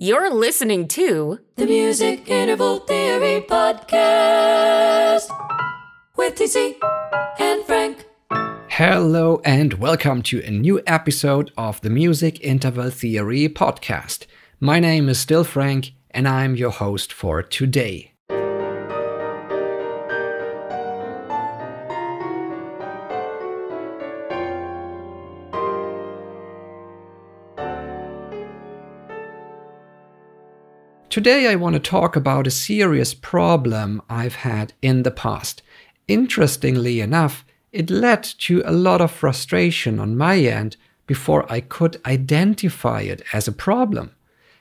You're listening to the Music Interval Theory Podcast with TC and Frank. Hello, and welcome to a new episode of the Music Interval Theory Podcast. My name is still Frank, and I'm your host for today. Today, I want to talk about a serious problem I've had in the past. Interestingly enough, it led to a lot of frustration on my end before I could identify it as a problem.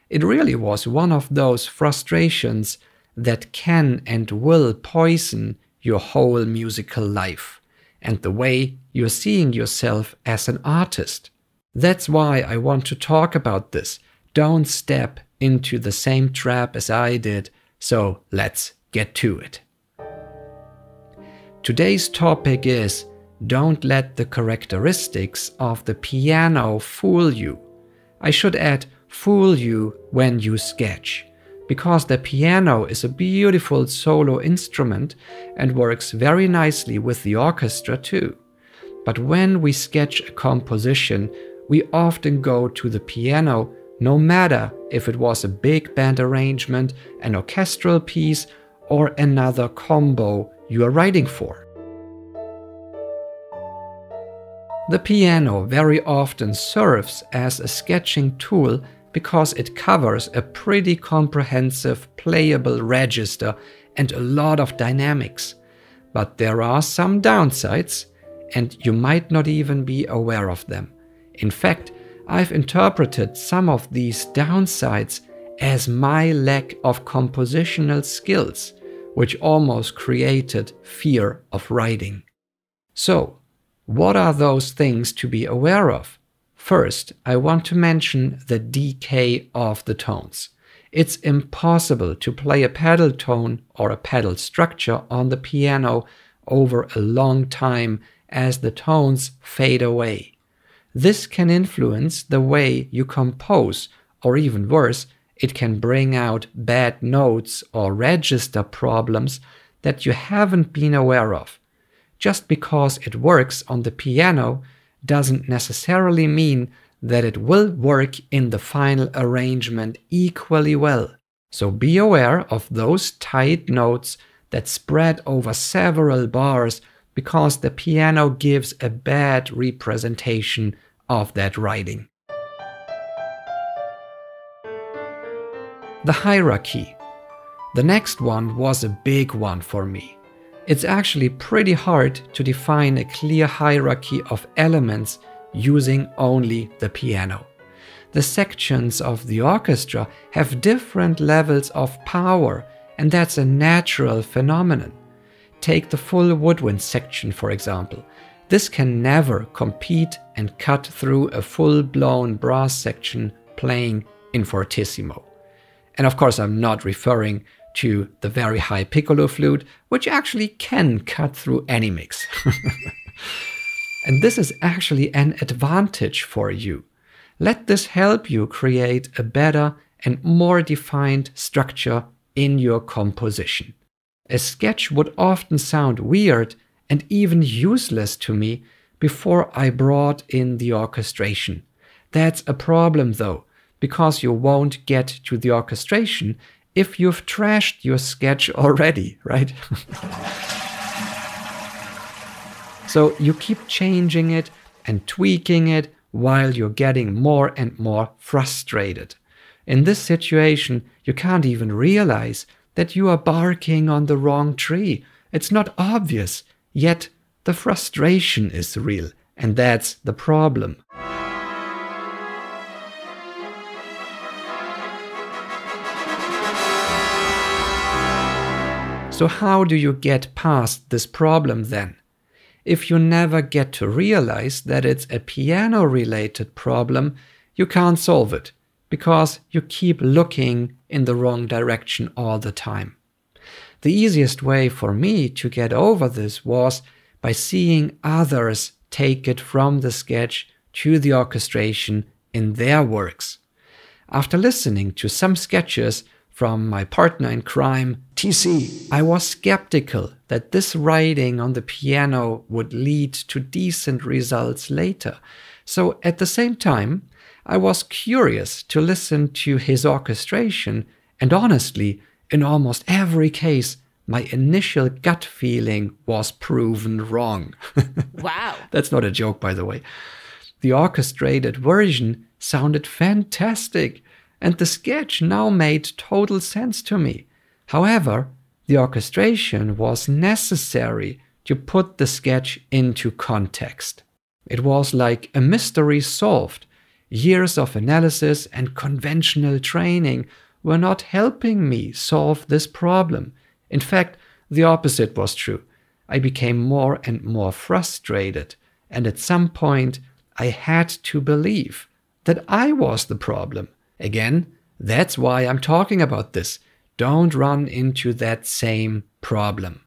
It really was one of those frustrations that can and will poison your whole musical life and the way you're seeing yourself as an artist. That's why I want to talk about this. Don't step into the same trap as I did, so let's get to it. Today's topic is Don't let the characteristics of the piano fool you. I should add, fool you when you sketch, because the piano is a beautiful solo instrument and works very nicely with the orchestra too. But when we sketch a composition, we often go to the piano no matter if it was a big band arrangement, an orchestral piece, or another combo you are writing for. The piano very often serves as a sketching tool because it covers a pretty comprehensive playable register and a lot of dynamics. But there are some downsides, and you might not even be aware of them. In fact, I've interpreted some of these downsides as my lack of compositional skills, which almost created fear of writing. So, what are those things to be aware of? First, I want to mention the decay of the tones. It's impossible to play a pedal tone or a pedal structure on the piano over a long time as the tones fade away. This can influence the way you compose, or even worse, it can bring out bad notes or register problems that you haven't been aware of. Just because it works on the piano doesn't necessarily mean that it will work in the final arrangement equally well. So be aware of those tight notes that spread over several bars because the piano gives a bad representation of that writing. The hierarchy. The next one was a big one for me. It's actually pretty hard to define a clear hierarchy of elements using only the piano. The sections of the orchestra have different levels of power, and that's a natural phenomenon. Take the full woodwind section, for example. This can never compete and cut through a full blown brass section playing in fortissimo. And of course, I'm not referring to the very high piccolo flute, which actually can cut through any mix. and this is actually an advantage for you. Let this help you create a better and more defined structure in your composition. A sketch would often sound weird and even useless to me before I brought in the orchestration. That's a problem though, because you won't get to the orchestration if you've trashed your sketch already, right? so you keep changing it and tweaking it while you're getting more and more frustrated. In this situation, you can't even realize that you are barking on the wrong tree. It's not obvious. Yet the frustration is real, and that's the problem. So, how do you get past this problem then? If you never get to realize that it's a piano related problem, you can't solve it because you keep looking in the wrong direction all the time. The easiest way for me to get over this was by seeing others take it from the sketch to the orchestration in their works. After listening to some sketches from my partner in crime, TC, I was skeptical that this writing on the piano would lead to decent results later. So at the same time, I was curious to listen to his orchestration, and honestly, in almost every case, my initial gut feeling was proven wrong. wow. That's not a joke, by the way. The orchestrated version sounded fantastic, and the sketch now made total sense to me. However, the orchestration was necessary to put the sketch into context. It was like a mystery solved. Years of analysis and conventional training were not helping me solve this problem. In fact, the opposite was true. I became more and more frustrated, and at some point, I had to believe that I was the problem. Again, that's why I'm talking about this. Don't run into that same problem.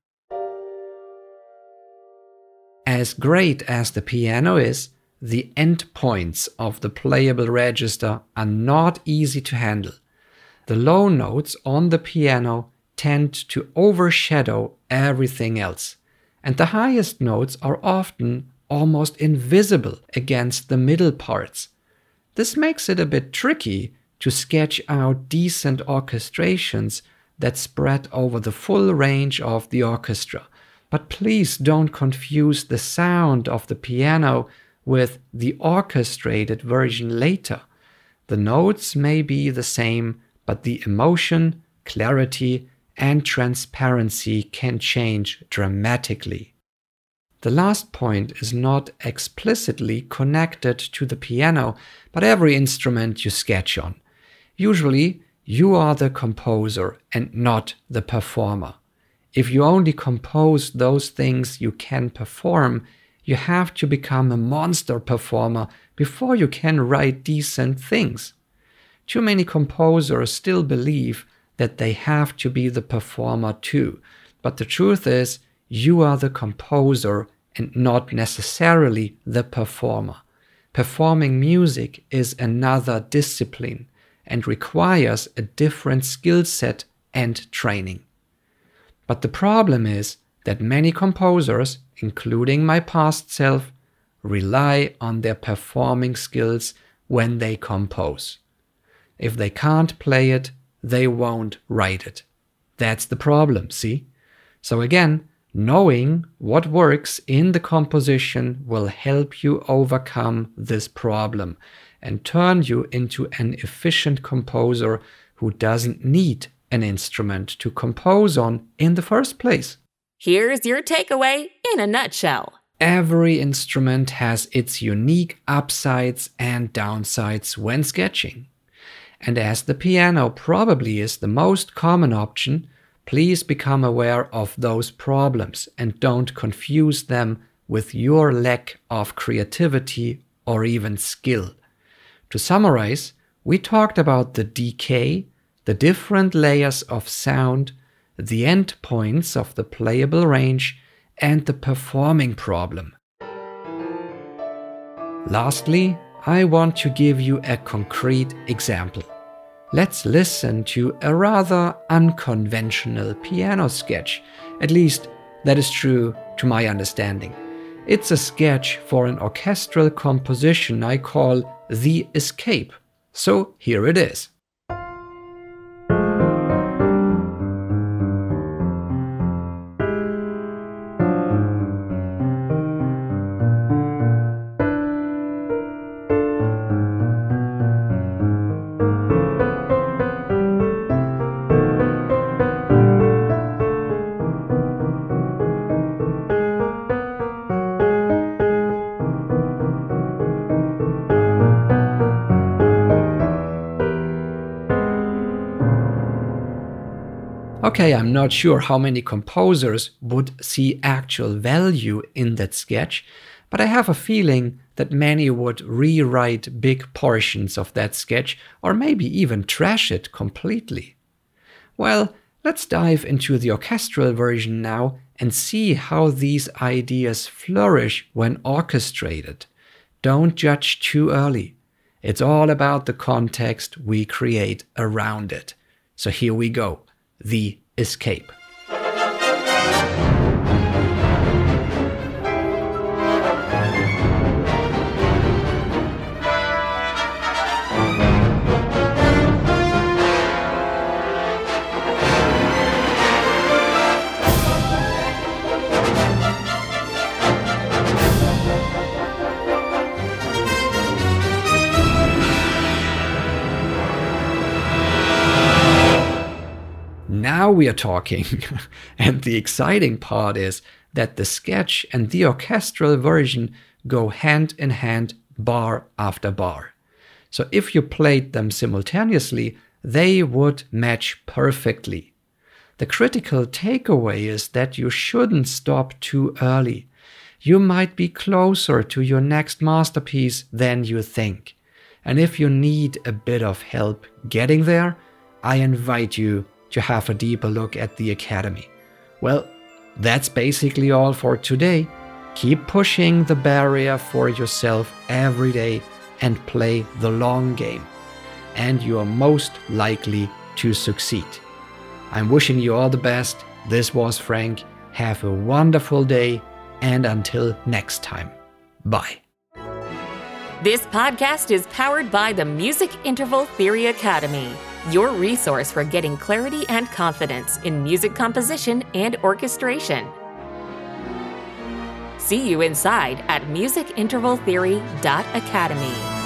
As great as the piano is, the endpoints of the playable register are not easy to handle. The low notes on the piano tend to overshadow everything else, and the highest notes are often almost invisible against the middle parts. This makes it a bit tricky to sketch out decent orchestrations that spread over the full range of the orchestra. But please don't confuse the sound of the piano with the orchestrated version later. The notes may be the same, but the emotion, clarity, and transparency can change dramatically. The last point is not explicitly connected to the piano, but every instrument you sketch on. Usually, you are the composer and not the performer. If you only compose those things you can perform, you have to become a monster performer before you can write decent things. Too many composers still believe that they have to be the performer too. But the truth is, you are the composer and not necessarily the performer. Performing music is another discipline and requires a different skill set and training. But the problem is that many composers, including my past self, rely on their performing skills when they compose. If they can't play it, they won't write it. That's the problem, see? So again, knowing what works in the composition will help you overcome this problem and turn you into an efficient composer who doesn't need an instrument to compose on in the first place. Here's your takeaway in a nutshell. Every instrument has its unique upsides and downsides when sketching. And as the piano probably is the most common option, please become aware of those problems and don't confuse them with your lack of creativity or even skill. To summarize, we talked about the decay, the different layers of sound, the endpoints of the playable range, and the performing problem. Lastly, I want to give you a concrete example. Let's listen to a rather unconventional piano sketch. At least, that is true to my understanding. It's a sketch for an orchestral composition I call The Escape. So here it is. Okay, I'm not sure how many composers would see actual value in that sketch, but I have a feeling that many would rewrite big portions of that sketch or maybe even trash it completely. Well, let's dive into the orchestral version now and see how these ideas flourish when orchestrated. Don't judge too early. It's all about the context we create around it. So here we go the escape. Now we are talking. and the exciting part is that the sketch and the orchestral version go hand in hand, bar after bar. So if you played them simultaneously, they would match perfectly. The critical takeaway is that you shouldn't stop too early. You might be closer to your next masterpiece than you think. And if you need a bit of help getting there, I invite you to have a deeper look at the Academy. Well, that's basically all for today. Keep pushing the barrier for yourself every day and play the long game, and you are most likely to succeed. I'm wishing you all the best. This was Frank. Have a wonderful day, and until next time, bye. This podcast is powered by the Music Interval Theory Academy your resource for getting clarity and confidence in music composition and orchestration. See you inside at musicintervaltheory.academy.